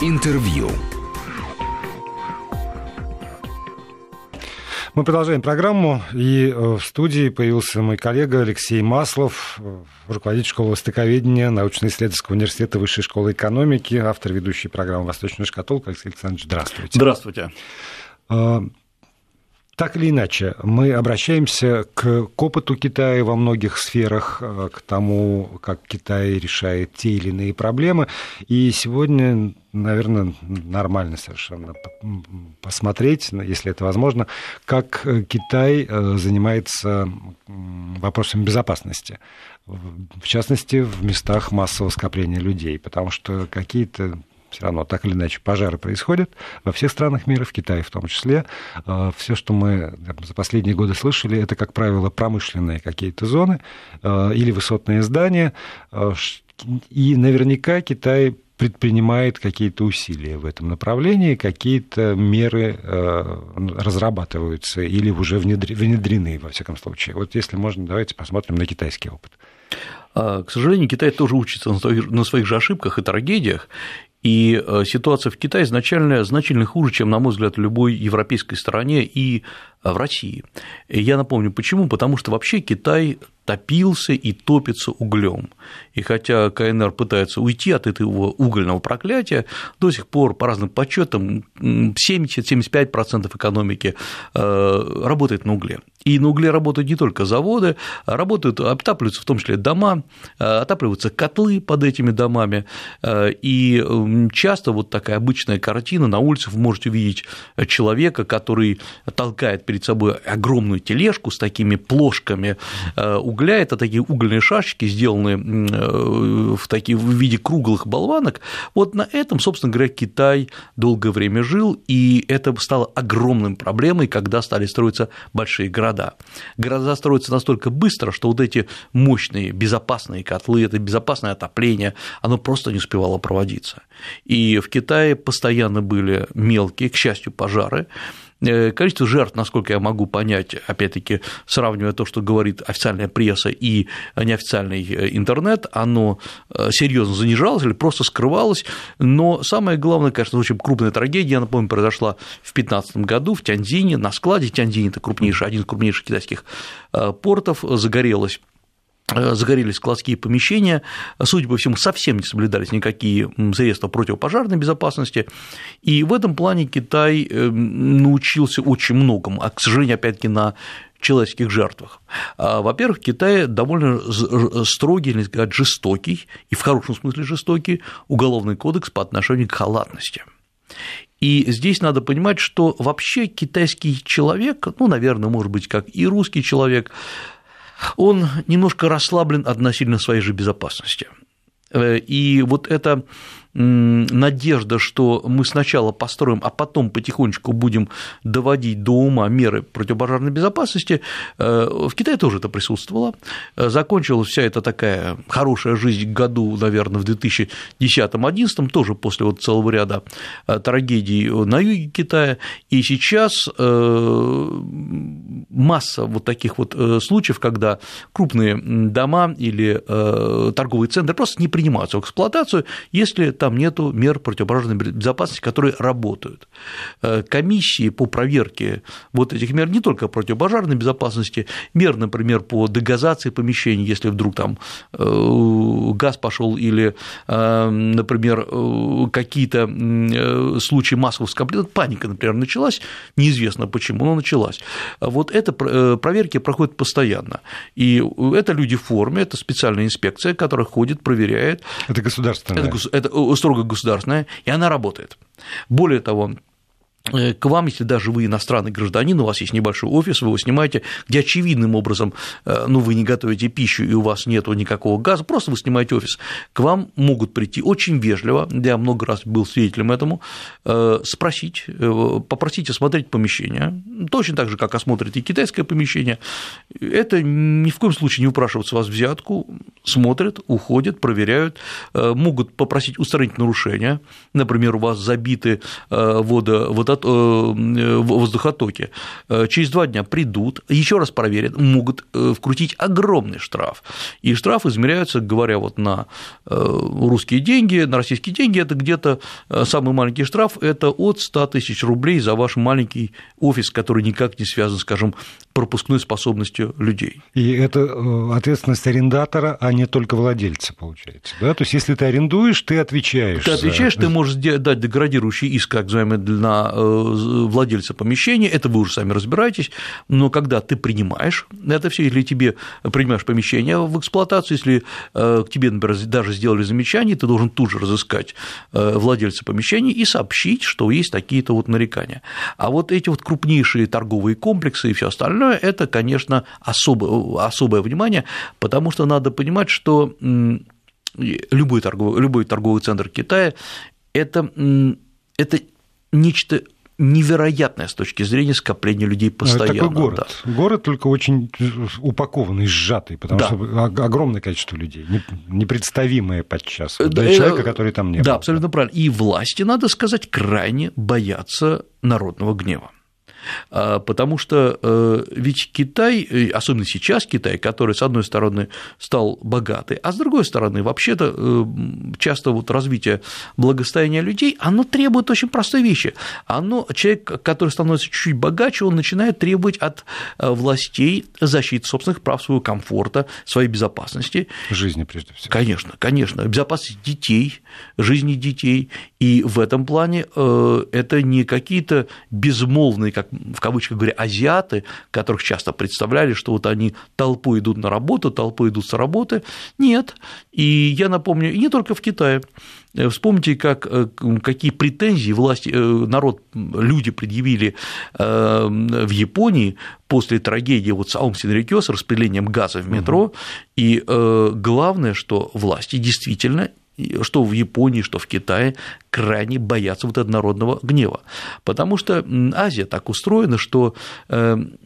Интервью. Мы продолжаем программу, и э, в студии появился мой коллега Алексей Маслов, э, руководитель школы востоковедения научно-исследовательского университета Высшей школы экономики, автор ведущей программы «Восточная шкатулка». Алексей Александрович, здравствуйте. Здравствуйте. Так или иначе, мы обращаемся к, к опыту Китая во многих сферах, э, к тому, как Китай решает те или иные проблемы. И сегодня, наверное, нормально совершенно посмотреть, если это возможно, как э, Китай э, занимается вопросами безопасности в частности, в местах массового скопления людей, потому что какие-то все равно так или иначе пожары происходят во всех странах мира, в Китае в том числе. А, все, что мы за последние годы слышали, это, как правило, промышленные какие-то зоны а, или высотные здания. А, и наверняка Китай предпринимает какие-то усилия в этом направлении, какие-то меры разрабатываются или уже внедрены, во всяком случае. Вот если можно, давайте посмотрим на китайский опыт. К сожалению, Китай тоже учится на своих же ошибках и трагедиях, и э, ситуация в Китае изначально значительно хуже, чем, на мой взгляд, в любой европейской стране и э, в России. Я напомню, почему. Потому что вообще Китай топился и топится углем. И хотя КНР пытается уйти от этого угольного проклятия, до сих пор, по разным подсчетам, 70-75% экономики э, работает на угле. И на угле работают не только заводы, работают, отапливаются в том числе дома, э, отапливаются котлы под этими домами. Э, и часто вот такая обычная картина, на улице вы можете увидеть человека, который толкает перед собой огромную тележку с такими плошками угля, это такие угольные шашечки, сделанные э, в, такие, в виде круглых болванок. Вот на этом, собственно говоря, Китай долгое время жил, и это стало огромной проблемой, когда стали строиться большие города. Города строятся настолько быстро, что вот эти мощные безопасные котлы, это безопасное отопление, оно просто не успевало проводиться. И в Китае постоянно были мелкие, к счастью, пожары, количество жертв, насколько я могу понять, опять-таки, сравнивая то, что говорит официальная пресса и неофициальный э, интернет, оно э, серьезно занижалось или просто скрывалось, но самое главное, конечно, очень крупная трагедия, я напомню, произошла в 2015 году в Тяньзине, на складе Тяньзинь – это крупнейший, один из крупнейших китайских портов, загорелась Э, загорелись складские помещения, судя по всему, совсем не соблюдались никакие средства противопожарной безопасности, и в этом плане Китай э, научился очень многому, а, к сожалению, опять-таки, на человеческих жертвах. А, во-первых, Китай довольно строгий, или сказать, жестокий, и в хорошем смысле жестокий, уголовный кодекс по отношению к халатности. И здесь надо понимать, что вообще китайский человек, ну, наверное, может быть, как и русский человек, он немножко расслаблен относительно своей же безопасности. Э, и вот это надежда, что мы сначала построим, а потом потихонечку будем доводить до ума меры противопожарной безопасности, э, в Китае тоже это присутствовало. Э, закончилась вся эта такая хорошая жизнь году, наверное, в 2010-2011, тоже после вот целого ряда э, трагедий на юге Китая, и сейчас масса вот таких вот случаев, когда крупные дома или торговые центры просто не принимаются в эксплуатацию, если там нет мер противопожарной безопасности, которые работают. Э, комиссии по проверке вот этих мер не только противопожарной безопасности, мер, например, по дегазации помещений, если вдруг там э, газ пошел или, э, например, какие-то случаи массового скопления, паника, например, началась, неизвестно почему, но началась. Вот это проверки проходят постоянно. И это люди в форме, это специальная инспекция, которая ходит, проверяет. Это государственная. Это, это строго государственная, и она работает. Более того, к вам, если даже вы иностранный гражданин, у вас есть небольшой офис, вы его снимаете, где очевидным образом, э, ну, вы не готовите пищу, и у вас нет никакого газа, просто вы снимаете офис. К вам могут прийти очень вежливо, я много раз был свидетелем этому, э, спросить, попросить осмотреть помещение, точно так же, как осмотрите китайское помещение. Это ни в коем случае не упрашивают с вас взятку, смотрят, уходят, проверяют, могут попросить устранить нарушения, например, у вас забиты водо, водо воздухотоке. Через два дня придут, еще раз проверят, могут вкрутить огромный штраф. И штраф измеряются, говоря вот на русские деньги, на российские деньги, это где-то самый маленький штраф – это от 100 тысяч рублей за ваш маленький офис, который никак не связан, скажем, пропускной способностью людей. И это э, ответственность арендатора, а не только владельца, получается. Да? То есть, если ты арендуешь, ты отвечаешь. Ты отвечаешь, за... ты можешь дать деградирующий иск, как называемый, на э, владельца помещения, это вы уже сами разбираетесь, но когда ты принимаешь это все, если тебе принимаешь помещение в эксплуатацию, если э, к тебе, например, даже сделали замечание, ты должен тут же разыскать владельца помещения и сообщить, что есть такие-то вот нарекания. А вот эти вот крупнейшие торговые комплексы и все остальное, это, конечно, особое, особое внимание, потому что надо понимать, что любой торговый, любой торговый центр Китая – это, это нечто невероятное с точки зрения скопления людей постоянно. Это такой город. Да. Город только очень упакованный, сжатый, потому да. что огромное количество людей, непредставимое подчас да, для человека, который там не да, был. Да, абсолютно правильно. И власти, надо сказать, крайне боятся народного гнева. А, потому что э, ведь Китай, э, особенно сейчас Китай, который, с одной стороны, стал богатый, а с другой стороны, вообще-то э, часто вот развитие благосостояния людей, оно требует очень простой вещи. Оно, человек, который становится чуть-чуть богаче, он начинает требовать от властей защиты собственных прав, своего комфорта, своей безопасности. Жизни, прежде всего. Конечно, конечно. Безопасность детей, жизни детей. И в этом плане это не какие-то безмолвные, как в кавычках говоря, азиаты, которых часто представляли, что вот они толпой идут на работу, толпой идут с работы. Нет. И я напомню, и не только в Китае. Вспомните, как, э, какие претензии власти, э, народ, люди предъявили э, в Японии после трагедии вот с Аум Синрикё с распределением газа в метро. Угу. И главное, что власти действительно что в Японии, что в Китае, крайне боятся вот этого народного гнева. Потому что Азия так устроена, что эм,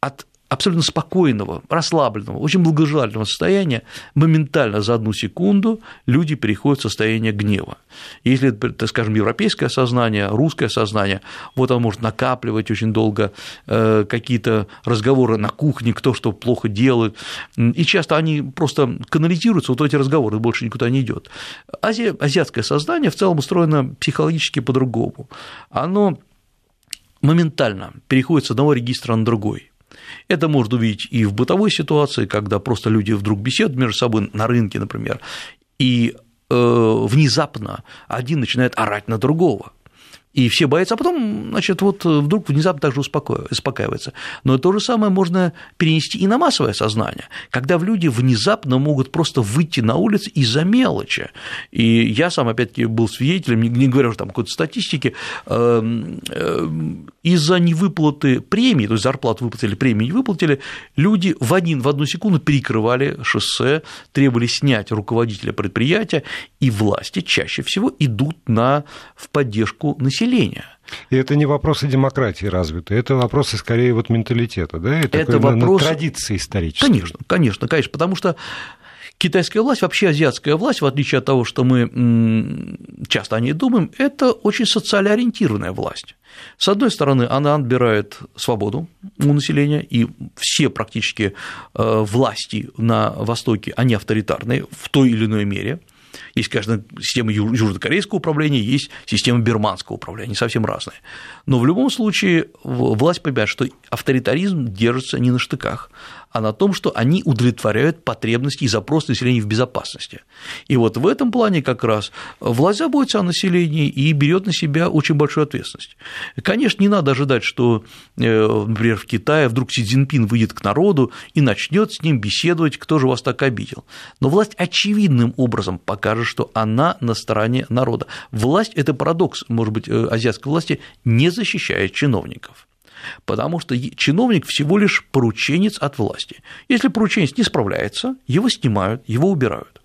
от абсолютно спокойного, расслабленного, очень благожелательного состояния, моментально за одну секунду люди переходят в состояние гнева. Если, так скажем, европейское сознание, русское сознание, вот оно может накапливать очень долго э, какие-то разговоры на кухне, кто что плохо делает, и часто они просто канализируются, вот эти разговоры больше никуда не идет. Азия, азиатское сознание в целом устроено психологически по-другому. Оно моментально переходит с одного регистра на другой. Это можно увидеть и в бытовой ситуации, когда просто люди вдруг беседуют между собой на рынке, например, и э, внезапно один начинает орать на другого и все боятся, а потом, значит, вот вдруг внезапно также успокаивается. Но то же самое можно перенести и на массовое сознание, когда люди внезапно могут просто выйти на улицу из-за мелочи. И я сам, опять-таки, был свидетелем, не говоря уже там какой-то статистики, эм, эм, из-за невыплаты премии, то есть зарплату выплатили, премии не выплатили, люди в, один, в одну секунду перекрывали шоссе, требовали снять руководителя предприятия, и власти чаще всего идут на, в поддержку населения. И это не вопросы демократии развиты, это вопросы скорее вот менталитета, да, это, это вопрос... традиции исторической. Конечно, конечно, конечно, потому что китайская власть, вообще азиатская власть, в отличие от того, что мы часто о ней думаем, это очень социально ориентированная власть. С одной стороны, она отбирает свободу у населения, и все практически э, власти на Востоке, они авторитарные в той или иной мере – есть, конечно, система южнокорейского управления, есть система бирманского управления, они совсем разные. Но в любом случае власть понимает, что авторитаризм держится не на штыках, а на том, что они удовлетворяют потребности и запросы населения в безопасности. И вот в этом плане как раз власть заботится о населении и берет на себя очень большую ответственность. Конечно, не надо ожидать, что, э, например, в Китае вдруг Си Цзиньпин выйдет к народу и начнет с ним беседовать, кто же вас так обидел. Но власть очевидным образом покажет, что она на стороне народа. Власть – это парадокс, может быть, э, азиатской власти, не защищает чиновников потому что чиновник всего лишь порученец от власти. Если порученец не справляется, его снимают, его убирают.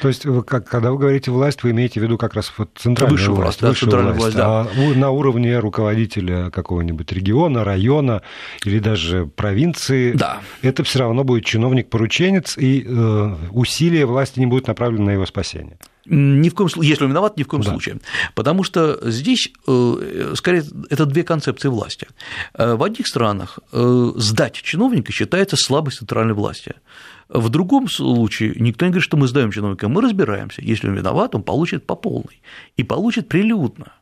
То есть, когда вы говорите власть, вы имеете в виду как раз вот центральную высшую власть, власть, да, центральную власть, да. А на уровне руководителя какого-нибудь региона, района или даже провинции, да. это все равно будет чиновник-порученец, и э, усилия власти не будут направлены на его спасение. Ни в коем случае, если он виноват, ни в коем да. случае. Потому что здесь, э, скорее, это две концепции власти. Э, в одних странах э, сдать чиновника считается слабостью центральной власти. В другом случае никто не говорит, что мы сдаем чиновника, мы разбираемся. Если он виноват, он получит по полной. И получит прилюдно.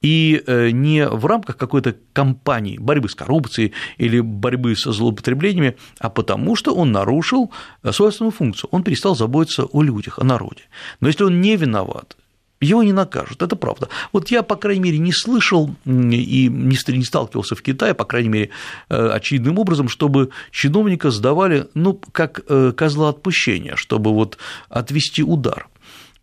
И не в рамках какой-то кампании борьбы с коррупцией или борьбы со злоупотреблениями, а потому что он нарушил свою основную функцию. Он перестал заботиться о людях, о народе. Но если он не виноват, его не накажут, это правда. Вот я, по крайней мере, не слышал и не сталкивался в Китае, по крайней мере, э, очевидным образом, чтобы чиновника сдавали, ну, как э, козла отпущения, чтобы вот отвести удар.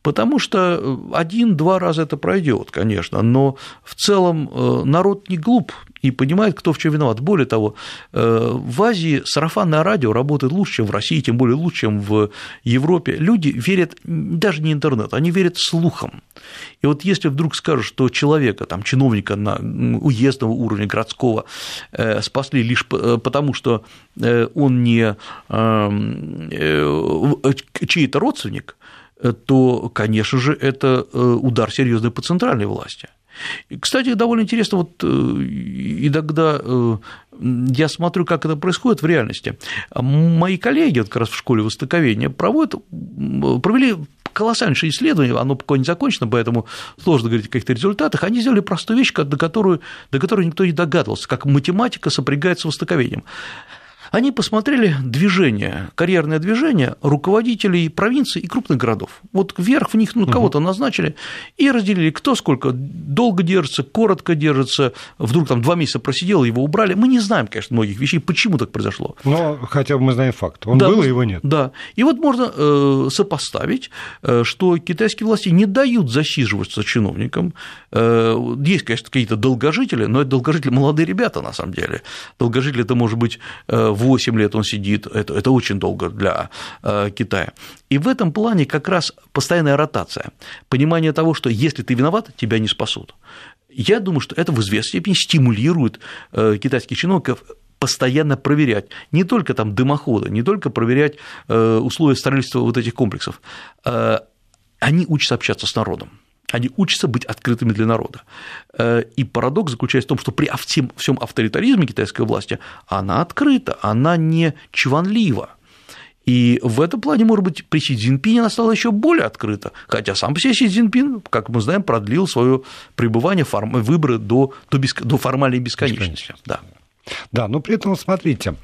Потому что э, один-два раза это пройдет, конечно, но в целом э, народ не глуп и понимает, кто в чем виноват. Более того, э, в Азии сарафанное радио работает лучше, чем в России, тем более лучше, чем в Европе. Люди верят даже не интернет, они верят слухам. И вот если вдруг скажут, что человека, там, чиновника на уездного уровня, городского, спасли лишь потому, что он не чей-то родственник, то, конечно же, это э, удар серьезный по центральной власти. И, кстати, довольно интересно, вот э, иногда я смотрю, как это происходит в реальности. Мои коллеги вот как раз в школе востоковедения проводят, провели колоссальнейшее исследование, оно пока не закончено, поэтому сложно говорить о каких-то результатах, они сделали простую вещь, до которой, до которой никто не догадывался, как математика сопрягается с востоковедением. Они посмотрели движение, карьерное движение руководителей провинций и крупных городов. Вот вверх в них ну, кого-то назначили и разделили, кто сколько долго держится, коротко держится, вдруг там два месяца просидел, его убрали. Мы не знаем, конечно, многих вещей, почему так произошло. Но хотя бы мы знаем факт. Он да, был, его нет. Да. И вот можно э, сопоставить, э, что китайские власти не дают засиживаться чиновникам. Э, есть, конечно, какие-то долгожители, но это долгожители молодые ребята, на самом деле. Долгожители это может быть 8 лет он сидит, это, это очень долго для э, Китая. И в этом плане как раз постоянная ротация, понимание того, что если ты виноват, тебя не спасут. Я думаю, что это в известной степени стимулирует э, китайских чиновников постоянно проверять не только там дымоходы, не только проверять э, условия строительства вот этих комплексов, они учатся общаться с народом. Они учатся быть открытыми для народа. Э, и парадокс заключается в том, что при всем, авторитаризме китайской власти она открыта, она не чванлива. И в этом плане, может быть, при Си Цзиньпине она стала еще более открыта, хотя сам по себе Си Цзиньпин, как мы знаем, продлил свое пребывание, выборы до, до, беск... до формальной бесконечности. Да. да, но при этом, смотрите,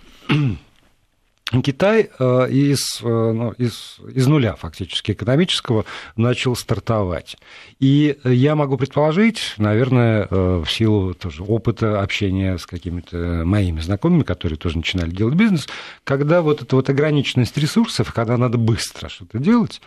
Китай э, из, э, ну, из, из нуля фактически экономического начал стартовать. И я могу предположить, наверное, э, в силу тоже опыта общения с какими-то моими знакомыми, которые тоже начинали делать бизнес, когда вот эта вот ограниченность ресурсов, когда надо быстро что-то делать,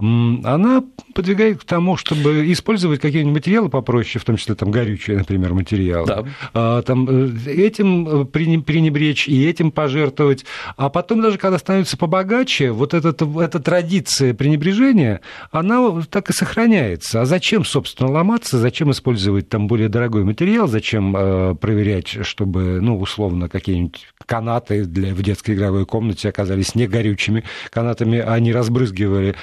она подвигает к тому, чтобы использовать какие-нибудь материалы попроще, в том числе там горючие, например, материалы. Да. А, там, э, этим э, пренебречь и этим пожертвовать. А потом даже, когда становится побогаче, вот этот, эта традиция пренебрежения, она так и сохраняется. А зачем, собственно, ломаться, зачем использовать там более дорогой материал, зачем э, проверять, чтобы, ну, условно, какие-нибудь канаты для, в детской игровой комнате оказались не горючими канатами, а не разбрызгивали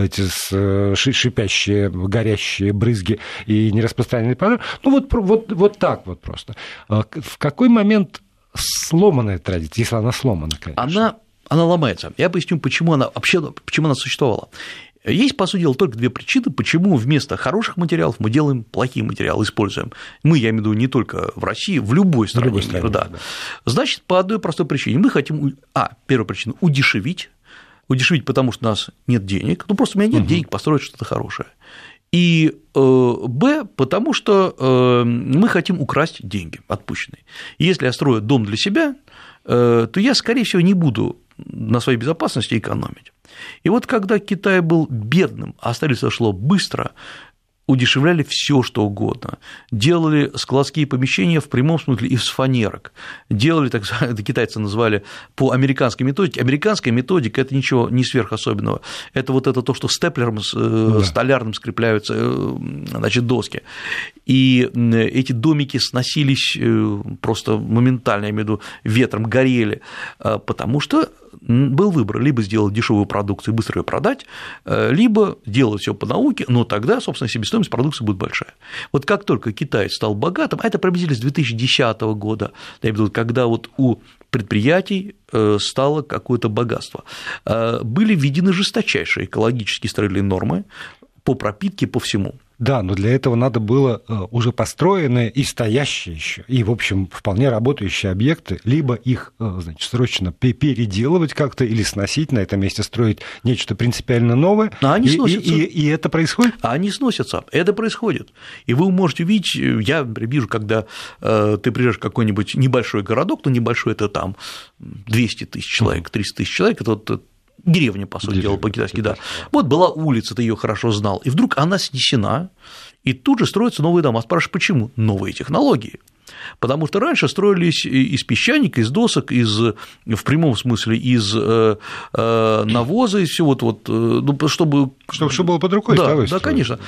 эти э, шипящие, горящие брызги и нераспространенный пожар. Ну, вот, вот, вот так вот просто. А в какой момент сломанная традиция, если она сломана, конечно? Она, она ломается. Я поясню, почему она вообще почему она существовала. Есть, по сути дела, только две причины, почему вместо хороших материалов мы делаем плохие материалы, используем. Мы, я имею в виду, не только в России, в любой стране. В любой стране да. Да. Значит, по одной простой причине. Мы хотим, а, первая причина, удешевить удешевить, потому что у нас нет денег, ну просто у меня нет угу. денег построить что-то хорошее. И э, Б, потому что э, мы хотим украсть деньги отпущенные. И если я строю дом для себя, э, то я, скорее всего, не буду на своей безопасности экономить. И вот когда Китай был бедным, а строительство шло быстро, удешевляли все, что угодно. Делали складские помещения в прямом смысле из фанерок. Делали, так это китайцы назвали по американской методике. Американская методика – это ничего не сверхособенного. Это вот это то, что степлером, э, да. столярным скрепляются э, значит, доски. И эти домики сносились э, просто моментально, я имею в виду, ветром, горели, потому что был выбор либо сделать дешевую продукцию и быстро ее продать, либо делать все по науке, но тогда, собственно, себестоимость продукции будет большая. Вот как только Китай стал богатым, а это приблизительно с 2010 года, когда вот у предприятий стало какое-то богатство. Были введены жесточайшие экологические строительные нормы по пропитке, по всему. Да, но для этого надо было э, уже построенные и стоящие еще, и, в общем, вполне работающие объекты, либо их, э, значит, срочно переделывать как-то или сносить, на этом месте строить нечто принципиально новое. Но они и, сносятся. И, и, и это происходит? А они сносятся, это происходит. И вы можете видеть, я вижу, когда э, ты приезжаешь в какой-нибудь небольшой городок, ну, небольшой это там 200 тысяч человек, 300 тысяч человек, это вот деревня, по сути дела, по-китайски, да. Вот была улица, ты ее хорошо знал, и вдруг она снесена, и тут же строятся новые дома. Спрашиваешь, почему? Новые технологии. Потому что раньше строились из песчаника, из досок, из, в прямом смысле, из э, э, навоза, из всего, вот, э, ну, чтобы… Чтобы все было под рукой, да, да, конечно.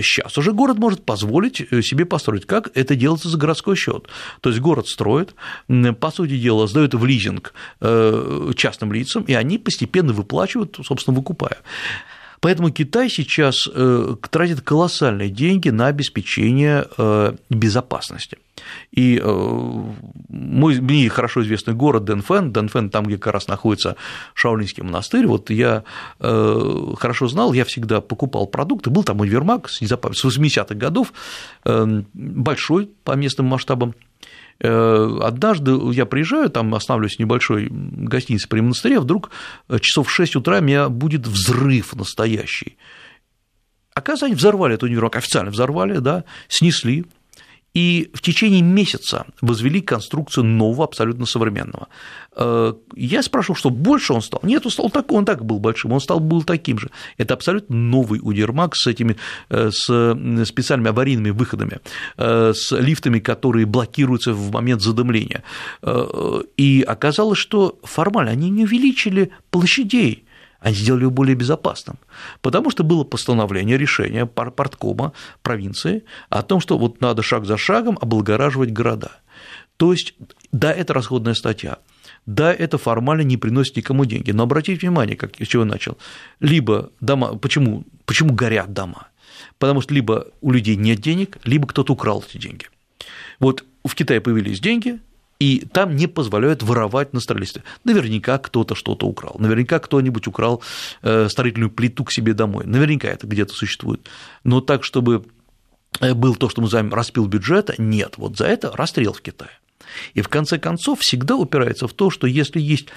Сейчас а уже город может позволить себе построить. Как это делается за городской счет? То есть город строит, по сути дела, сдает в лизинг частным лицам, и они постепенно выплачивают, собственно, выкупая. Поэтому Китай сейчас тратит колоссальные деньги на обеспечение безопасности. И э, мой, мне хорошо известный город Дэнфэн, Дэнфэн там, где как раз находится Шаолинский монастырь, вот я э, хорошо знал, я всегда покупал продукты, был там универмаг с 80-х годов, э, большой по местным масштабам, Однажды я приезжаю, там останавливаюсь в небольшой гостинице при монастыре, вдруг часов в 6 утра у меня будет взрыв настоящий. Оказывается, они взорвали этот универмаг, официально взорвали, да, снесли, и в течение месяца возвели конструкцию нового, абсолютно современного. Э, я спрашивал, что больше он стал? Нет, он, стал так, он так был большим, он стал был таким же. Это абсолютно новый Удермак с этими э, с специальными аварийными выходами, э, с лифтами, которые блокируются в момент задымления. И оказалось, что формально они не увеличили площадей они сделали его более безопасным, потому что было постановление, решение парткома провинции о том, что вот надо шаг за шагом облагораживать города. То есть, да, это расходная статья, да, это формально не приносит никому деньги, но обратите внимание, как, с чего начал, либо дома, почему, почему горят дома? Потому что либо у людей нет денег, либо кто-то украл эти деньги. Вот в Китае появились деньги, и там не позволяют воровать на строительстве. Наверняка кто-то что-то украл, наверняка кто-нибудь украл э, строительную плиту к себе домой, наверняка это где-то существует. Но так, чтобы э, был то, что мы называем распил бюджета, нет, вот за это расстрел в Китае. И в конце концов всегда упирается в то, что если есть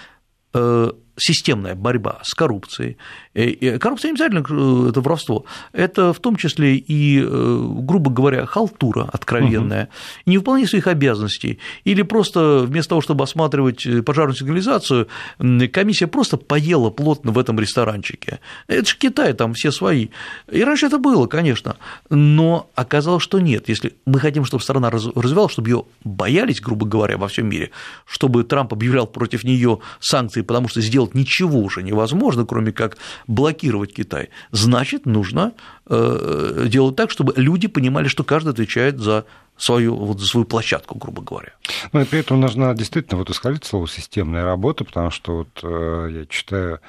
э, системная борьба с коррупцией. Коррупция не обязательно э, это воровство, это в том числе и, э, грубо говоря, халтура откровенная, угу. не выполнение своих обязанностей, или просто вместо того, чтобы осматривать э, пожарную сигнализацию, комиссия просто поела плотно в этом ресторанчике. Это же Китай, там все свои. И раньше это было, конечно, но оказалось, что нет. Если мы хотим, чтобы страна развивалась, чтобы ее боялись, грубо говоря, во всем мире, чтобы Трамп объявлял против нее санкции, потому что сделал сделать ничего уже невозможно, кроме как блокировать Китай, значит, нужно э, делать так, чтобы люди понимали, что каждый отвечает за свою, вот, за свою площадку, грубо говоря. Ну и при этом нужна действительно вот исходить слово системная работа, потому что вот э, я читаю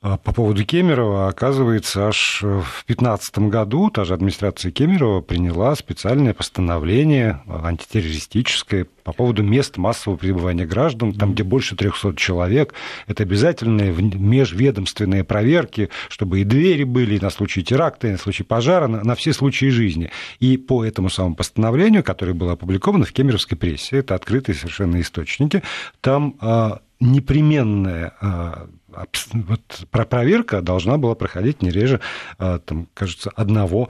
по поводу Кемерова, оказывается, аж в 2015 году та же администрация Кемерова приняла специальное постановление антитеррористическое по поводу мест массового пребывания граждан, там, где больше 300 человек. Это обязательные межведомственные проверки, чтобы и двери были и на случай теракта, и на случай пожара, на, на все случаи жизни. И по этому самому постановлению, которое было опубликовано в кемеровской прессе, это открытые совершенно источники, там а, непременная а, вот проверка должна была проходить не реже, а, там, кажется, одного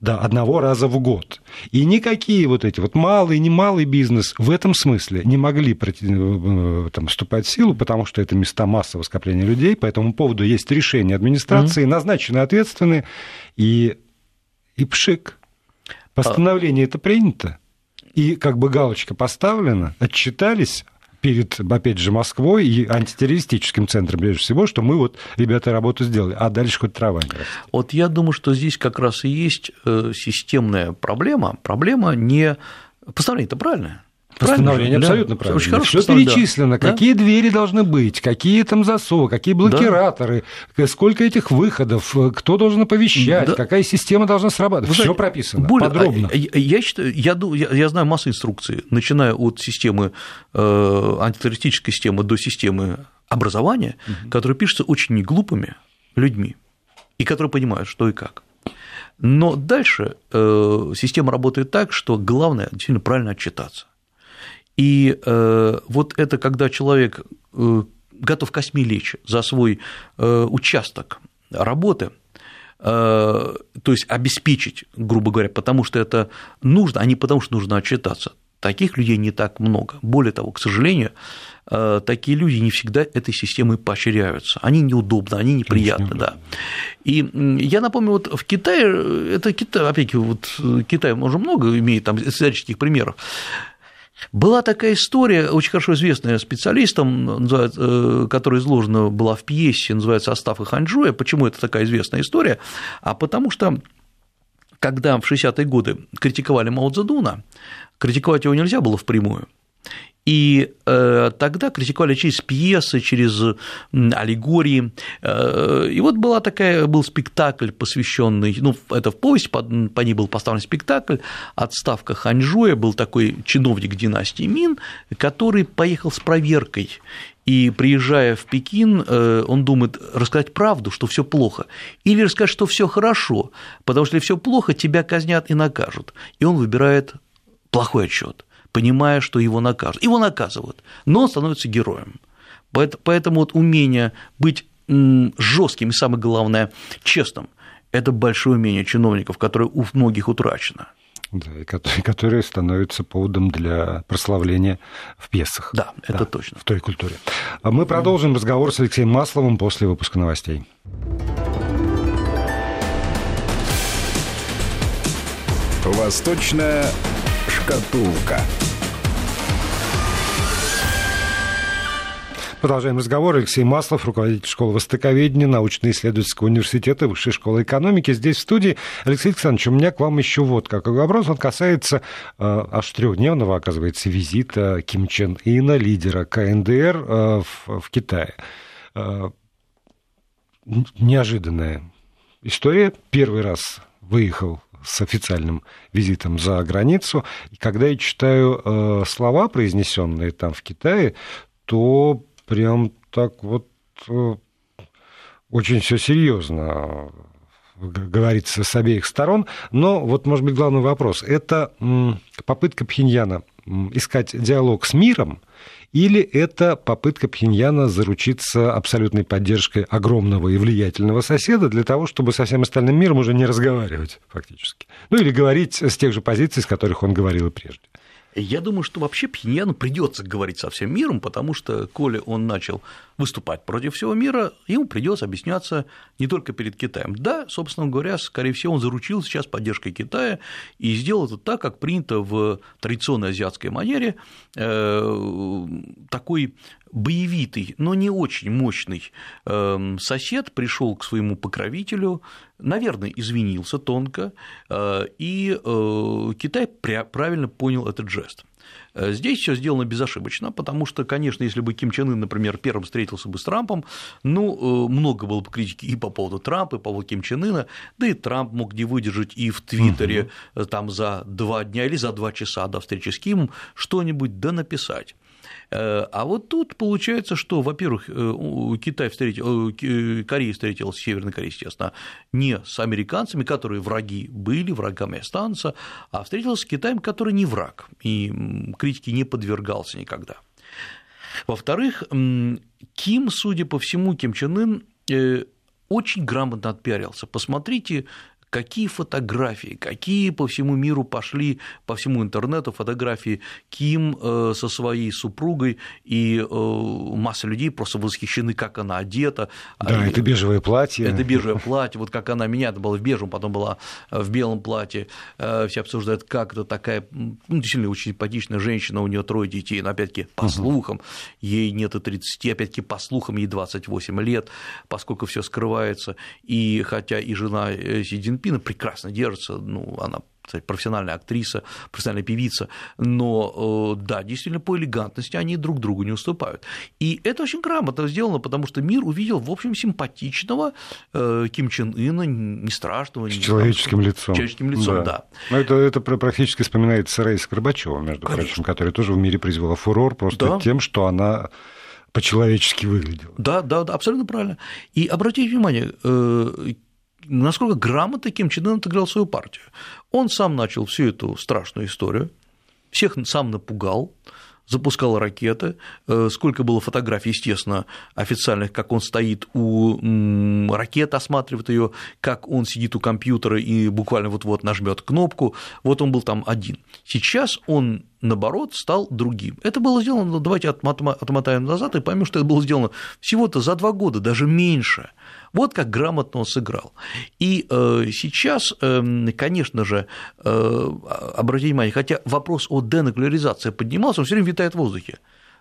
да, одного раза в год. И никакие вот эти вот малый и немалый бизнес в этом смысле не могли э, там, вступать в силу, потому что это места массового скопления людей, по этому поводу есть решение администрации, mm-hmm. назначены ответственные, и, и пшик. Постановление это принято, и как бы галочка поставлена, отчитались, перед, опять же, Москвой и антитеррористическим центром, прежде всего, что мы вот, ребята, работу сделали, а дальше хоть трава не растет. Вот я думаю, что здесь как раз и есть э, системная проблема. Проблема не... Постановление это правильное, Постановление правильно, абсолютно да. правильно. Очень Все перечислено, да. какие двери должны быть, какие там засовы, какие блокираторы, да. сколько этих выходов, кто должен оповещать, да. какая система должна срабатывать. Все прописано более, подробно. А, я, я, считаю, я, я, я знаю массу инструкций, начиная от системы э, антитеррористической системы до системы образования, угу. которые пишутся очень неглупыми людьми и которые понимают, что и как. Но дальше э, система работает так, что главное действительно правильно отчитаться. И э, вот это когда человек э, готов косми лечь за свой э, участок работы, то есть обеспечить, грубо говоря, потому что это нужно, а не потому что нужно отчитаться. Таких людей не так много. Более того, к сожалению, такие люди не всегда этой системой поощряются. Они неудобны, они неприятны, да. И я напомню, вот в Китае, это Китай, опять-таки, вот Китай уже много имеет там исторических примеров, была такая история, очень хорошо известная специалистам, э, которая изложена была в пьесе, называется «Остав и Ханчжуя». Почему это такая известная история? А потому что когда в 60-е годы критиковали Мао Цзэдуна, критиковать его нельзя было впрямую, и э, тогда критиковали через пьесы, через аллегории. Э, и вот была такая, был спектакль, посвященный, ну, это в повесть, по, по ней был поставлен спектакль, отставка Ханьжуя, был такой чиновник династии Мин, который поехал с проверкой и приезжая в Пекин, э, он думает рассказать правду, что все плохо, или рассказать, что все хорошо, потому что если все плохо, тебя казнят и накажут. И он выбирает плохой отчет понимая, что его накажут. Его наказывают, но он становится героем. Поэтому вот умение быть жестким и, самое главное, честным – это большое умение чиновников, которое у многих утрачено. Да, и которые, становятся поводом для прославления в пьесах. Да, это да, точно. В той культуре. А мы продолжим разговор с Алексеем Масловым после выпуска новостей. Восточная шкатулка. Продолжаем разговор. Алексей Маслов, руководитель школы востоковедения, научно-исследовательского университета, Высшей школы экономики. Здесь в студии. Алексей Александрович, у меня к вам еще вот какой вопрос. Он касается э, аж трехдневного, оказывается, визита Ким Чен Ина, лидера КНДР, э, в, в Китае. Э, неожиданная история. Первый раз выехал с официальным визитом за границу. И когда я читаю э, слова, произнесенные там в Китае, то прям так вот э, очень все серьезно говорится с обеих сторон. Но вот, может быть, главный вопрос. Это попытка Пхеньяна искать диалог с миром или это попытка Пхеньяна заручиться абсолютной поддержкой огромного и влиятельного соседа для того, чтобы со всем остальным миром уже не разговаривать фактически? Ну или говорить с тех же позиций, с которых он говорил и прежде. Я думаю, что вообще Пхеньяну придется говорить со всем миром, потому что, коли он начал выступать против всего мира, ему придется объясняться не только перед Китаем. Да, собственно говоря, скорее всего, он заручил сейчас поддержкой Китая и сделал это так, как принято в традиционной азиатской манере, э, такой боевитый, но не очень мощный эм, сосед пришел к своему покровителю, наверное, извинился тонко, э, и э, Китай правильно понял этот жест. Э, здесь все сделано безошибочно, потому что, конечно, если бы Ким Чен Ын, например, первым встретился бы с Трампом, ну, много было бы критики и по поводу Трампа, и по поводу Ким Чен Ына, да и Трамп мог не выдержать и в Твиттере угу. там за два дня или за два часа до встречи с Кимом что-нибудь да написать. Э, а вот тут получается, что, во-первых, э, Китай встретил, э, Корея встретилась с Северной Кореей, естественно, не с американцами, которые враги были, врагами останутся, а встретилась с Китаем, который не враг, и критике не подвергался никогда. Во-вторых, Ким, судя по всему, Ким Чен Ын очень грамотно отпиарился. Посмотрите, какие фотографии, какие по всему миру пошли, по всему интернету фотографии Ким э, со своей супругой, и э, масса людей просто восхищены, как она одета. Да, это бежевое платье. Это бежевое платье, вот как она меня, это было в бежевом, потом была в белом платье, э, все обсуждают, как это такая, ну, действительно, очень симпатичная женщина, у нее трое детей, но опять-таки по слухам, ей нет и 30, опять-таки по слухам ей 28 лет, поскольку все скрывается, и хотя и жена Си Цзиньпина прекрасно держится, ну, она кстати, профессиональная актриса, профессиональная певица, но э, да, действительно, по элегантности они друг другу не уступают. И это очень грамотно сделано, потому что мир увидел, в общем, симпатичного э, Ким Чен Ына, не страшного. С не человеческим лицом. Человеческим лицом, да. да. Но это, это практически вспоминается Раиса Горбачева, между Конечно. прочим, которая тоже в мире произвела фурор просто да. тем, что она по-человечески выглядела. Да, да, да, абсолютно правильно. И обратите внимание, э, насколько грамотно Ким Чен Ын отыграл свою партию. Он сам начал всю эту страшную историю, всех сам напугал, запускал ракеты, э, сколько было фотографий, естественно, официальных, как он стоит у ракеты, осматривает ее, как он сидит у компьютера и буквально вот-вот нажмет кнопку, вот он был там один. Сейчас он наоборот, стал другим. Это было сделано, давайте отмотаем назад и поймем, что это было сделано всего-то за два года, даже меньше. Вот как грамотно он сыграл. И э, сейчас, э, конечно же, э, обратите внимание, хотя вопрос о денуклеаризации поднимался, он все время витает в воздухе.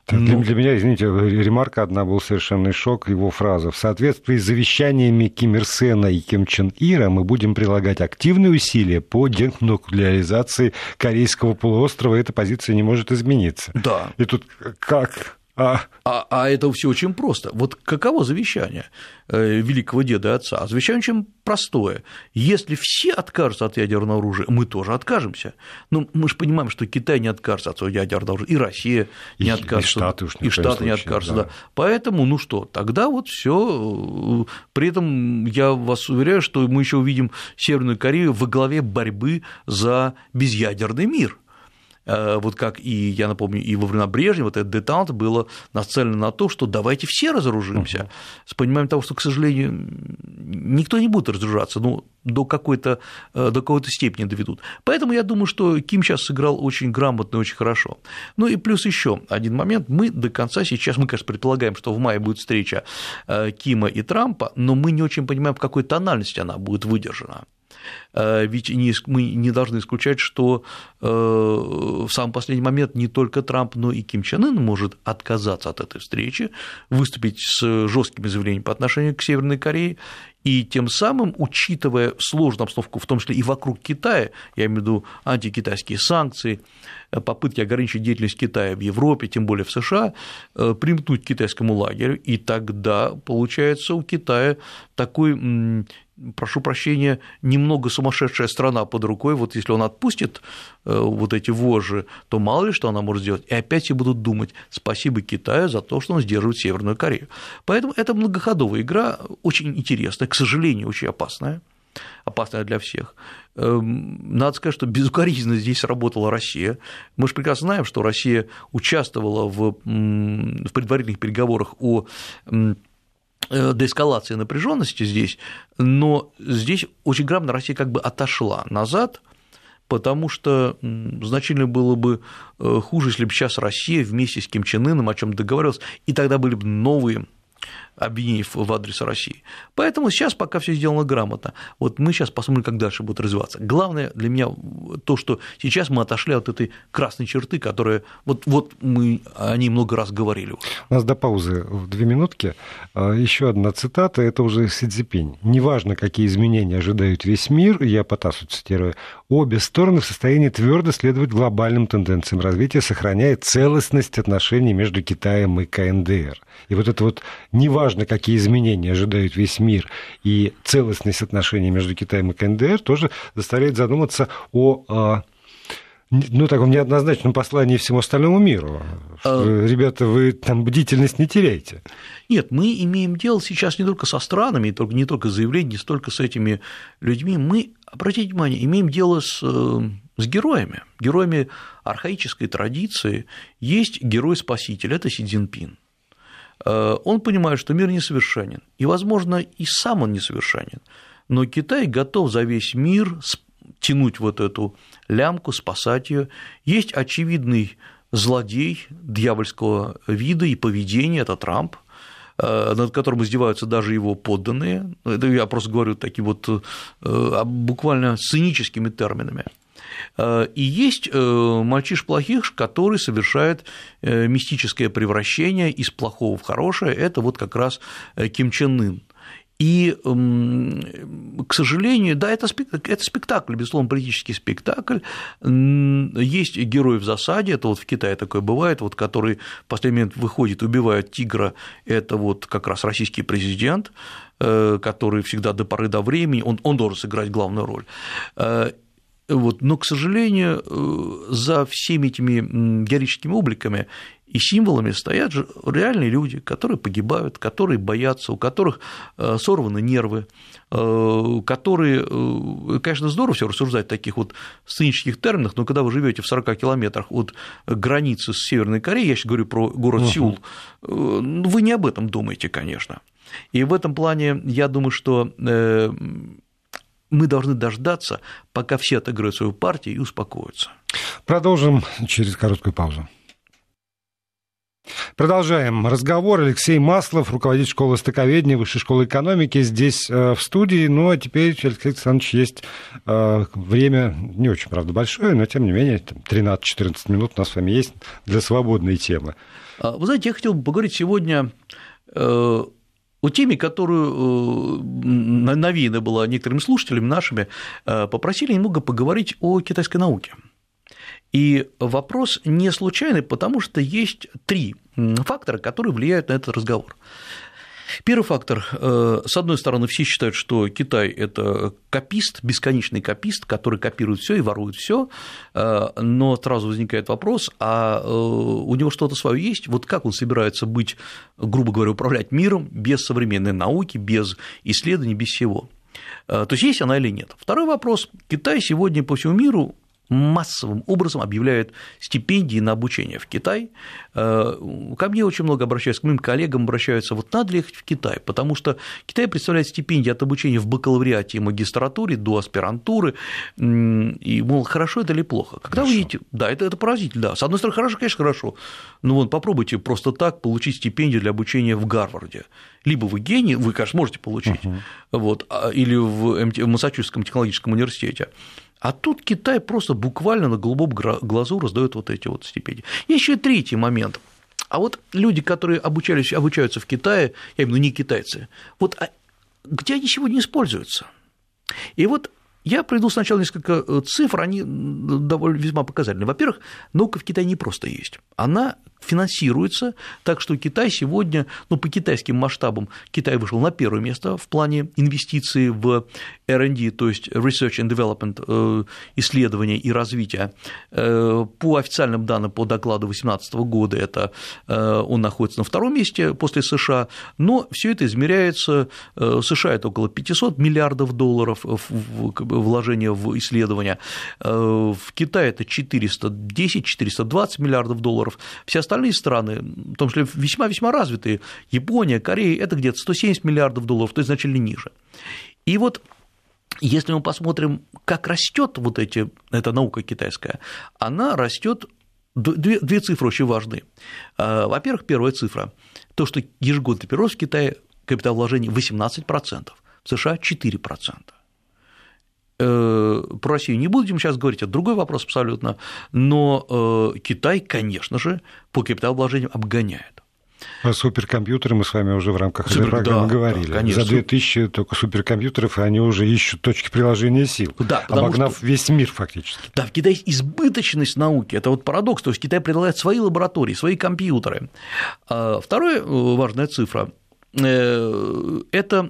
Для, ну. для меня, извините, ремарка одна был совершенный шок, его фраза. В соответствии с завещаниями Ким Ир Сена и Ким Чен Ира мы будем прилагать активные усилия по денуклеаризации Корейского полуострова, эта позиция не может измениться. Да. И тут как? А... А, а это все очень просто. Вот каково завещание э, великого деда и отца? А завещание очень простое. Если все откажутся от ядерного оружия, мы тоже откажемся. Но ну, мы же понимаем, что Китай не откажется от своего ядерного оружия, и Россия не и, откажется, и Штаты, уж и Штаты случае, не откажутся. Да. Да. Поэтому, ну что, тогда вот все. При этом я вас уверяю, что мы еще увидим Северную Корею во главе борьбы за безъядерный мир. Э, вот как и, я напомню, и во времена Брежнева, вот этот детант было нацелено на то, что давайте все разоружимся, с пониманием того, что, к сожалению, никто не будет разоружаться, ну, до какой-то, э, до какой-то степени доведут. Поэтому я думаю, что Ким сейчас сыграл очень грамотно и очень хорошо. Ну и плюс еще один момент. Мы до конца сейчас, мы, конечно, предполагаем, что в мае будет встреча э, Кима и Трампа, но мы не очень понимаем, в какой тональности она будет выдержана. Э, ведь мы не должны исключать, что э, в самый последний момент не только Трамп, но и Ким Чен Ын может отказаться от этой встречи, выступить с жесткими заявлениями по отношению к Северной Корее, и тем самым, учитывая сложную обстановку, в том числе и вокруг Китая, я имею в виду антикитайские санкции, попытки ограничить деятельность Китая в Европе, тем более в США, э, примкнуть к китайскому лагерю, и тогда, получается, у Китая такой прошу прощения, немного сумасшедшая страна под рукой, вот если он отпустит э, вот эти вожжи, то мало ли что она может сделать, и опять все будут думать, спасибо Китаю за то, что он сдерживает Северную Корею. Поэтому это многоходовая игра, очень интересная, к сожалению, очень опасная, опасная для всех. Эм, надо сказать, что безукоризненно здесь работала Россия. Мы же прекрасно знаем, что Россия участвовала в предварительных переговорах о Э, деэскалации напряженности здесь, но здесь очень грамотно Россия как бы отошла назад, потому что значительно было бы э, хуже, если бы сейчас Россия вместе с Ким Чен Ыном о чем договаривалась, и тогда были бы новые обвинений в адрес России. Поэтому сейчас пока все сделано грамотно. Вот мы сейчас посмотрим, как дальше будет развиваться. Главное для меня то, что сейчас мы отошли от этой красной черты, которая вот, вот мы о ней много раз говорили. У нас до паузы в две минутки. А, Еще одна цитата, это уже Си. Неважно, какие изменения ожидают весь мир, я Потасу цитирую, обе стороны в состоянии твердо следовать глобальным тенденциям развития, сохраняя целостность отношений между Китаем и КНДР. И вот это вот неважно, какие изменения ожидают весь мир, и целостность отношений между Китаем и КНДР тоже заставляет задуматься о а, ну, таком неоднозначном послании всему остальному миру. А... Ребята, вы там бдительность не теряйте. Нет, мы имеем дело сейчас не только со странами, не только с заявлениями, не столько с этими людьми. Мы, обратите внимание, имеем дело с, э, с героями, героями архаической традиции. Есть герой-спаситель, это Си Цзиньпин. Э, он понимает, что мир несовершенен, и, возможно, и сам он несовершенен, но Китай готов за весь мир тянуть вот эту лямку, спасать ее. Есть очевидный злодей дьявольского вида и поведения, это Трамп, э, над которым издеваются даже его подданные. Это я просто говорю такими вот э, буквально сценическими терминами. Э, и есть э, мальчиш плохих, который совершает э, мистическое превращение из плохого в хорошее, это вот как раз Ким Чен Ын. И, к сожалению, да, это, это спектакль, безусловно, политический спектакль. Есть герои в засаде, это вот в Китае такое бывает, вот, который в последний момент выходит, убивает тигра, это вот как раз российский президент, который всегда до поры до времени, он, он должен сыграть главную роль. Вот, но, к сожалению, э, за всеми этими героическими обликами и символами стоят же реальные люди, которые погибают, которые боятся, у которых э, сорваны нервы, э, которые, конечно, здорово все рассуждать в таких вот сценических терминах, но когда вы живете в 40 километрах от границы с Северной Кореей, я сейчас говорю про город uh-huh. Сеул, вы не об этом думаете, конечно. И в этом плане я думаю, что мы должны дождаться, пока все отыграют свою партию и успокоятся. Продолжим через короткую паузу. Продолжаем разговор. Алексей Маслов, руководитель школы стыковедения Высшей школы экономики, здесь э, в студии. Ну, а теперь, Алексей Александрович, есть э, время, не очень, правда, большое, но, тем не менее, 13-14 минут у нас с вами есть для свободной темы. А, вы знаете, я хотел бы поговорить сегодня э, о теме, которую э, навеяна была некоторыми слушателями нашими, э, попросили немного поговорить о китайской науке. И вопрос не случайный, потому что есть три фактора, которые влияют на этот разговор. Первый фактор. Э, с одной стороны, все считают, что Китай – это копист, бесконечный копист, который копирует все и ворует все, э, но сразу возникает вопрос, а э, у него что-то свое есть? Вот как он собирается быть, грубо говоря, управлять миром без современной науки, без исследований, без всего? То есть есть она или нет? Второй вопрос. Китай сегодня по всему миру массовым образом объявляют стипендии на обучение в Китай. Э, ко мне очень много обращаются, к моим коллегам обращаются, вот надо ли ехать в Китай, потому что Китай представляет стипендии от обучения в бакалавриате и магистратуре до аспирантуры, и, мол, хорошо это или плохо. Когда хорошо. вы едете, да, это, это поразительно, да, с одной стороны, хорошо, конечно, хорошо, но вот попробуйте просто так получить стипендию для обучения в Гарварде, либо вы гений, вы, конечно, можете получить, uh-huh. вот, а, или в Массачусетском технологическом университете, а тут Китай просто буквально на голубом глазу раздает вот эти вот стипендии. Еще и третий момент. А вот люди, которые обучались, обучаются в Китае, я имею в виду не китайцы, вот а где они сегодня используются? И вот я приведу сначала несколько э, цифр, они довольно весьма показательны. Во-первых, наука в Китае не просто есть. Она финансируется, так что Китай сегодня, ну, по китайским масштабам, Китай вышел на первое место в плане инвестиций в R&D, то есть Research and Development, э, исследования и развития. Э, по официальным данным по докладу 2018 года это э, он находится на втором месте после США, но все это измеряется, США это около 500 миллиардов долларов вложения в исследования, в Китае это 410-420 миллиардов долларов, вся остальные страны, в том числе весьма-весьма развитые, Япония, Корея, это где-то 170 миллиардов долларов, то есть значительно ниже. И вот если мы посмотрим, как растет вот эти, эта наука китайская, она растет Две, две цифры очень важны. А, во-первых, первая цифра – то, что ежегодный прирост в Китае капиталовложений 18%, в США 4%. Э, про Россию не будем сейчас говорить, это другой вопрос абсолютно, но э, Китай, конечно же, по капиталовложениям обгоняет. А суперкомпьютеры мы с вами уже в рамках Супер, этой программы да, говорили. Конечно. За 2000 только суперкомпьютеров, и они уже ищут точки приложения сил, да, обогнав что, весь мир фактически. Да, в Китае есть избыточность науки, это вот парадокс, то есть Китай предлагает свои лаборатории, свои компьютеры. А вторая э, важная цифра – это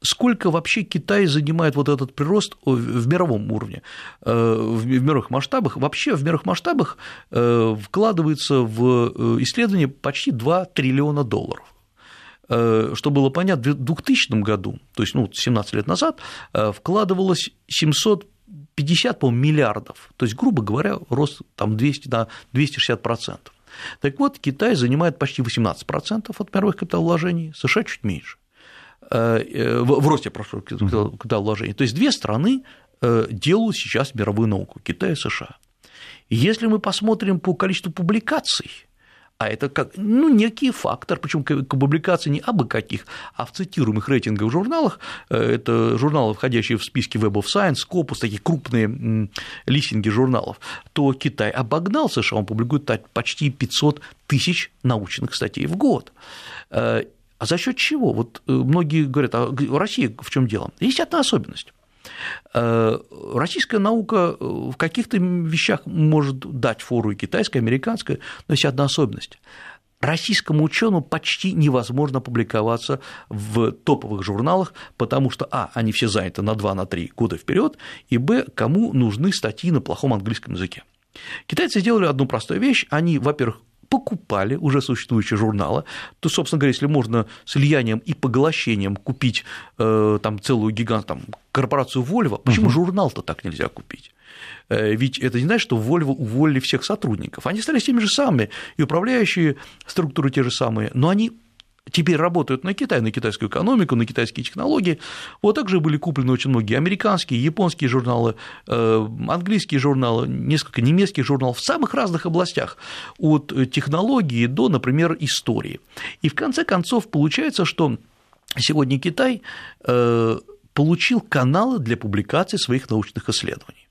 сколько вообще Китай занимает вот этот прирост в мировом уровне, э, в мировых масштабах. Вообще в мировых масштабах э, вкладывается в э, исследование почти 2 триллиона долларов. Что было понятно, в 2000 году, то есть ну, 17 лет назад, вкладывалось 750 по миллиардов, то есть, грубо говоря, рост там 200 на 260%. Так вот, Китай занимает почти 18% от мировых капиталовложений, США чуть меньше. Э, э, в росте, прошу, капиталовложений. То есть две страны э, делают сейчас мировую науку – Китай и США. Если мы посмотрим по количеству публикаций, а это как, ну, некий фактор, причем публикации не абы каких, а в цитируемых рейтинговых журналах, это журналы, входящие в списки Web of Science, Scopus, такие крупные листинги журналов, то Китай обогнал США, он публикует почти 500 тысяч научных статей в год. А за счет чего? Вот многие говорят, а Россия в чем дело? Есть одна особенность. Российская наука в каких-то вещах может дать фору и китайская, и американская, но есть одна особенность российскому ученому почти невозможно публиковаться в топовых журналах, потому что, а, они все заняты на 2-3 года вперед, и, б, кому нужны статьи на плохом английском языке. Китайцы сделали одну простую вещь, они, во-первых, покупали уже существующие журналы, то, собственно говоря, если можно с влиянием и поглощением купить э, там целую гигант, там, корпорацию Volvo, почему угу. журнал-то так нельзя купить? Э, ведь это не значит, что Volvo уволили всех сотрудников. Они стали теми же самыми, и управляющие структуры те же самые, но они теперь работают на Китай, на китайскую экономику, на китайские технологии. Вот также были куплены очень многие американские, японские журналы, э, английские журналы, несколько немецких журналов в самых разных областях, от технологии до, например, истории. И в конце концов получается, что сегодня Китай э, получил каналы для публикации своих научных исследований.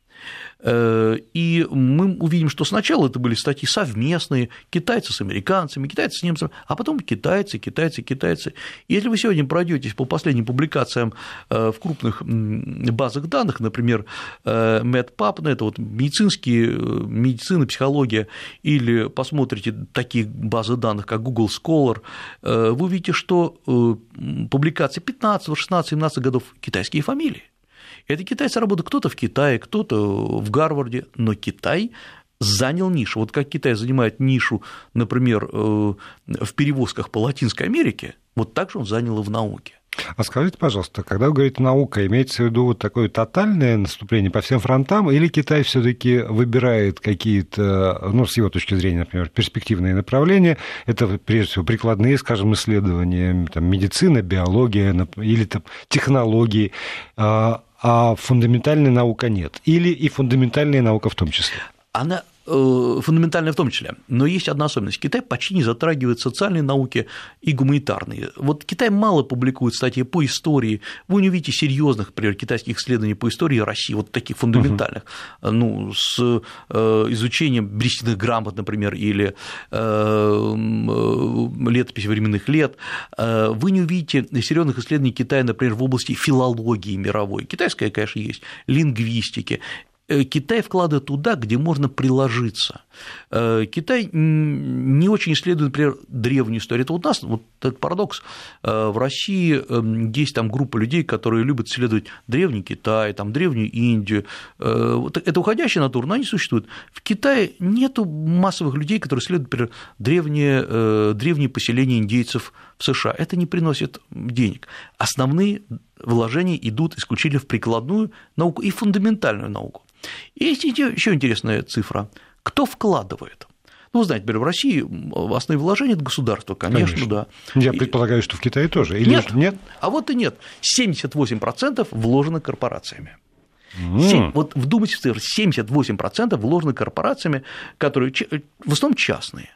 Э, и мы увидим, что сначала это были статьи совместные, китайцы с американцами, китайцы с немцами, а потом китайцы, китайцы, китайцы. Если вы сегодня пройдетесь по последним публикациям э, в крупных базах данных, например, MedPub, ну, это вот медицинские, э, медицина, психология, или посмотрите такие базы данных, как Google Scholar, вы увидите, что публикации 15, 16, 17 годов китайские фамилии. Это китайцы работают кто-то в Китае, кто-то в Гарварде, но Китай занял нишу. Вот как Китай занимает нишу, например, э, в перевозках по Латинской Америке, вот так же он занял и в науке. А скажите, пожалуйста, когда вы говорите наука, имеется в виду вот такое тотальное наступление по всем фронтам, или Китай все-таки выбирает какие-то, ну, с его точки зрения, например, перспективные направления, это прежде всего прикладные, скажем, исследования, там, медицина, биология или там, технологии, а, а фундаментальная наука нет? Или и фундаментальная наука в том числе? Она фундаментальная в том числе. Но есть одна особенность. Китай почти не затрагивает социальные науки и гуманитарные. Вот Китай мало публикует статьи по истории. Вы не увидите серьезных, например, китайских исследований по истории России, вот таких фундаментальных, uh-huh. ну, с э, изучением берестяных грамот, например, или э, летописи временных лет. Вы не увидите серьезных исследований Китая, например, в области филологии мировой. Китайская, конечно, есть, лингвистики. Э, Китай вкладывает туда, где можно приложиться. Э, Китай не очень исследует, например, древнюю историю. Это у нас вот этот парадокс. Э, в России эм, есть там группа людей, которые любят исследовать древний Китай, там, древнюю Индию. Это уходящая натура, но они существуют. В Китае нет массовых людей, которые исследуют, например, древние, древние поселения индейцев в США. Это не приносит денег. Основные вложения идут исключительно в прикладную науку и фундаментальную науку. Есть еще интересная цифра. Кто вкладывает? Ну, вы знаете, например, в России основные вложения – это государство, конечно, конечно. да. Я и... предполагаю, что в Китае тоже. Или нет, нет, а вот и нет. 78% вложено корпорациями. Mm. Вот вдумайтесь в цифры, 78% вложено корпорациями, которые в основном частные.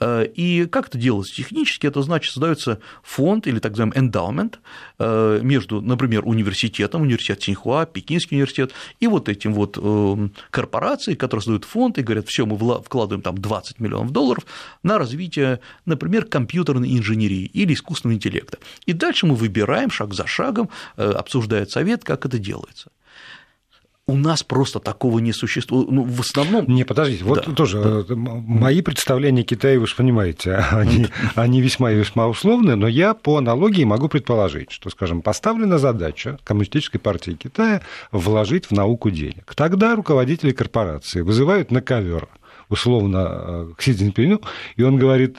Э, и как это делается технически? Это значит, создается фонд или так называемый endowment э, между, например, университетом, университет Синьхуа, Пекинский университет, и вот этим вот э, корпорацией, которые создают фонд и говорят, все, мы вкладываем там 20 миллионов долларов на развитие, например, компьютерной инженерии или искусственного интеллекта. И дальше мы выбираем шаг за шагом, обсуждает совет, как это делается. У нас просто такого не существует. Ну, в основном. Не, подождите, вот да, тоже да. мои представления Китая, вы же понимаете, они, они весьма и весьма условны, но я по аналогии могу предположить, что, скажем, поставлена задача Коммунистической партии Китая вложить в науку денег. Тогда руководители корпорации вызывают на ковер условно э, к Си Цзиньпиню, и он говорит,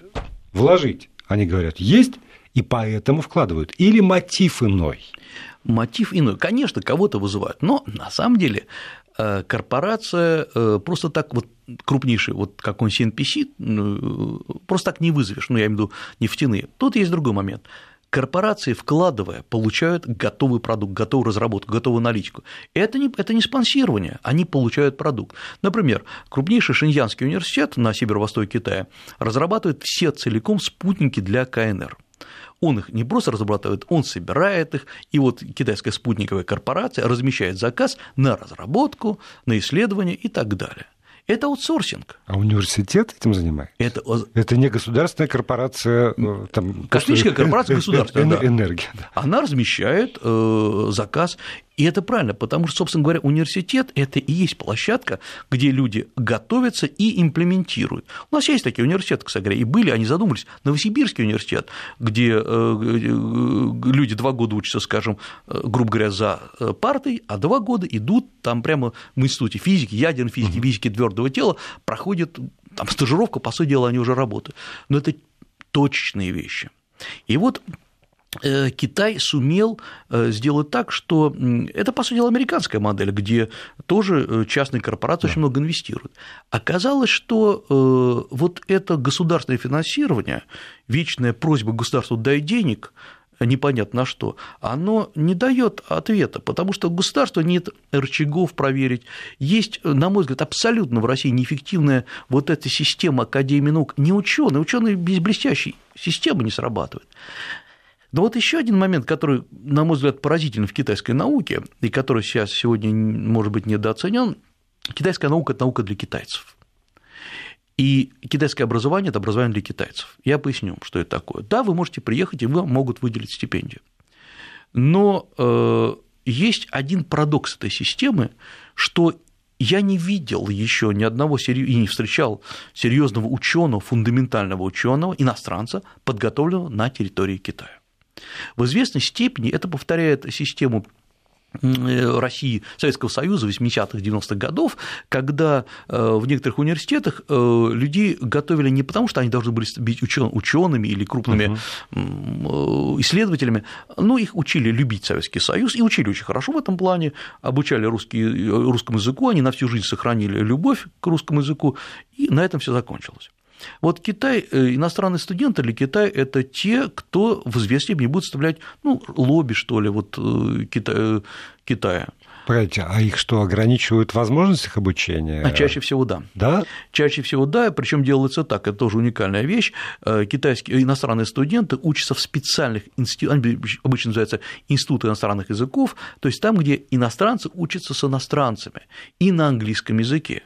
вложить. Они говорят, есть, и поэтому вкладывают. Или мотив иной мотив иной. Конечно, кого-то вызывают, но на самом деле э, корпорация э, просто так вот крупнейший, вот как он CNPC, ну, просто так не вызовешь, ну, я имею в виду нефтяные. Тут есть другой момент. Корпорации, вкладывая, получают готовый продукт, готовую разработку, готовую наличку. Это не, это не спонсирование, они получают продукт. Например, крупнейший Шиньянский университет на северо-востоке Китая разрабатывает все целиком спутники для КНР – он их не просто разрабатывает, он собирает их, и вот китайская спутниковая корпорация размещает заказ на разработку, на исследование и так далее. Это аутсорсинг. А университет этим занимается? Это, это не государственная корпорация. Э, там, Космическая корпорация государственная. Да. Энергия. Да. Она размещает э, заказ и это правильно, потому что, собственно говоря, университет – это и есть площадка, где люди готовятся и имплементируют. У нас есть такие университеты, кстати говоря, и были, они задумались. Новосибирский университет, где э, э, люди два года учатся, скажем, э, грубо говоря, за партой, а два года идут там прямо в институте физики, ядерной физики, физики твердого тела, проходит там стажировка, по сути дела, они уже работают. Но это точечные вещи. И вот Э, Китай сумел э, сделать так, что это, по сути дела, американская модель, где тоже э, частные корпорации да. очень много инвестируют. Оказалось, что вот это государственное финансирование, вечная просьба государству дай денег, непонятно на что, оно не дает ответа, потому что у государства нет рычагов проверить. Есть, на мой взгляд, абсолютно в России неэффективная вот эта система Академии наук. Не ученые, ученые без блестящей системы не срабатывают. Но вот еще один момент, который, на мой взгляд, поразительный в китайской науке, и который сейчас сегодня, может быть, недооценен, китайская наука – это наука для китайцев. И китайское образование – это образование для китайцев. Я поясню, что это такое. Да, вы можете приехать, и вы могут выделить стипендию. Но э, есть один парадокс этой системы, что я не видел еще ни одного и не встречал серьезного ученого, фундаментального ученого, иностранца, подготовленного на территории Китая. В известной степени это повторяет систему э, России, Советского Союза 80-х, 90-х годов, когда э, в некоторых университетах э, людей готовили не потому, что они должны были быть учеными или крупными uh-huh. исследователями, но их учили любить Советский Союз и учили очень хорошо в этом плане, обучали русский, русскому языку, они на всю жизнь сохранили любовь к русскому языку, и на этом все закончилось. Вот Китай, э, иностранные студенты для Китая – это те, кто в известной степени будет составлять ну, лобби, что ли, вот э, Китая. Китая. Погодите, а их что, ограничивают в возможностях обучения? А чаще всего да. Да? Чаще всего да, причем делается так, это тоже уникальная вещь. Э, китайские иностранные студенты учатся в специальных институтах, обычно называются институты иностранных языков, то есть там, где иностранцы учатся с иностранцами и на английском языке.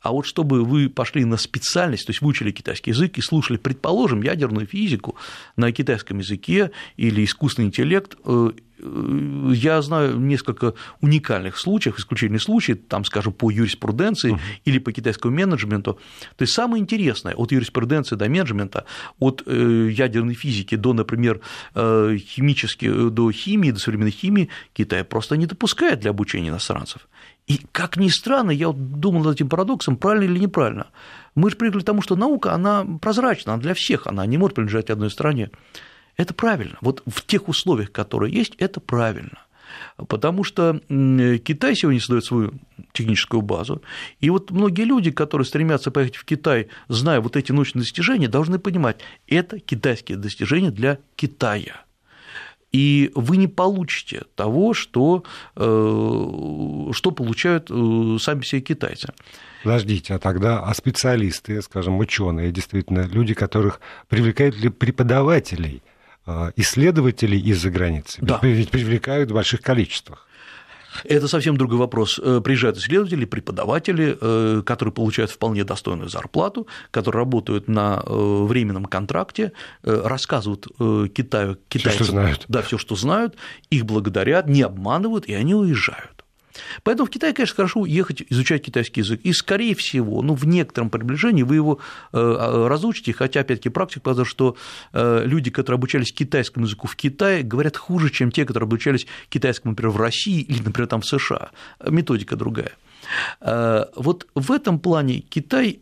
А вот чтобы вы пошли на специальность, то есть выучили китайский язык и слушали, предположим, ядерную физику на китайском языке или искусственный интеллект, э, я знаю несколько уникальных случаев, исключительных случаев, там, скажем, по юриспруденции uh-huh. или по китайскому менеджменту. То есть самое интересное от юриспруденции до менеджмента, от э, ядерной физики до, например, химической, до химии, до современной химии Китай просто не допускает для обучения иностранцев. И, как ни странно, я думал над этим парадоксом, правильно или неправильно. Мы же привыкли к тому, что наука, она прозрачна, она для всех, она не может принадлежать одной стране. Это правильно. Вот в тех условиях, которые есть, это правильно. Потому что Китай сегодня создает свою техническую базу, и вот многие люди, которые стремятся поехать в Китай, зная вот эти научные достижения, должны понимать, это китайские достижения для Китая и вы не получите того, что, э, что получают э, сами себе китайцы. Подождите, а тогда а специалисты, скажем, ученые, действительно, люди, которых привлекают ли преподавателей, исследователей из-за границы? Да. Ведь привлекают в больших количествах. Это совсем другой вопрос. Э, приезжают исследователи, преподаватели, э, которые получают вполне достойную зарплату, которые работают на э, временном контракте, рассказывают Китаю, китайцам, все, что знают. Да, все, что знают, их благодарят, не обманывают, и они уезжают. Поэтому в Китай, конечно, хорошо ехать изучать китайский язык. И, скорее всего, ну, в некотором приближении вы его э, а, разучите, хотя, опять-таки, практика показала, что э, люди, которые обучались китайскому языку в Китае, говорят хуже, чем те, которые обучались китайскому, например, в России или, например, там в США. Методика другая. Э, вот в этом плане Китай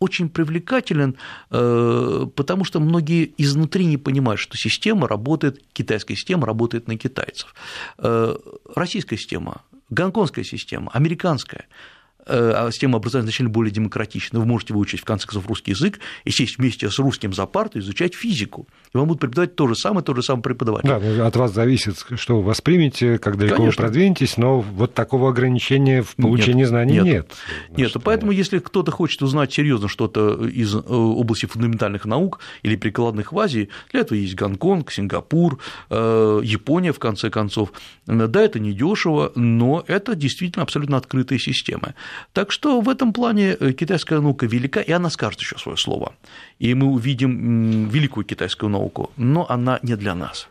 очень привлекателен, потому что многие изнутри не понимают, что система работает, китайская система работает на китайцев. Российская система гонконгская система, американская – система образования значительно более демократична. Вы можете выучить, в конце концов, русский язык и сесть вместе с русским за парту, изучать физику. И вам будут преподавать то же самое, то же самое преподаватель. Да, ну, от вас зависит, что вы воспримете, как далеко Конечно. вы продвинетесь, но вот такого ограничения в получении нет, знаний нет. Нет, нет поэтому если кто-то хочет узнать серьезно что-то из э, области фундаментальных наук или прикладных в Азии, для этого есть Гонконг, Сингапур, э, Япония, в конце концов. Да, это не дешево, но это действительно абсолютно открытая система. Так что в этом плане э, китайская наука велика, и она скажет еще свое слово. И мы увидим великую китайскую науку, но она не для нас.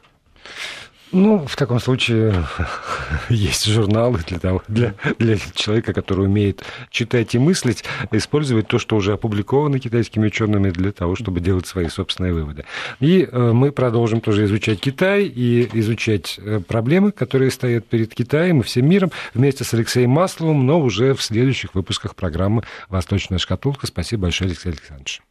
Ну, в таком случае есть журналы для, того, для, для человека, который умеет читать и мыслить, использовать то, что уже опубликовано китайскими учеными для того, чтобы делать свои собственные выводы. И э, мы продолжим тоже изучать Китай и изучать э, проблемы, которые стоят перед Китаем и всем миром вместе с Алексеем Масловым, но уже в следующих выпусках программы «Восточная шкатулка». Спасибо большое, Алексей Александрович.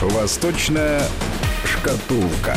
Восточная шкатулка.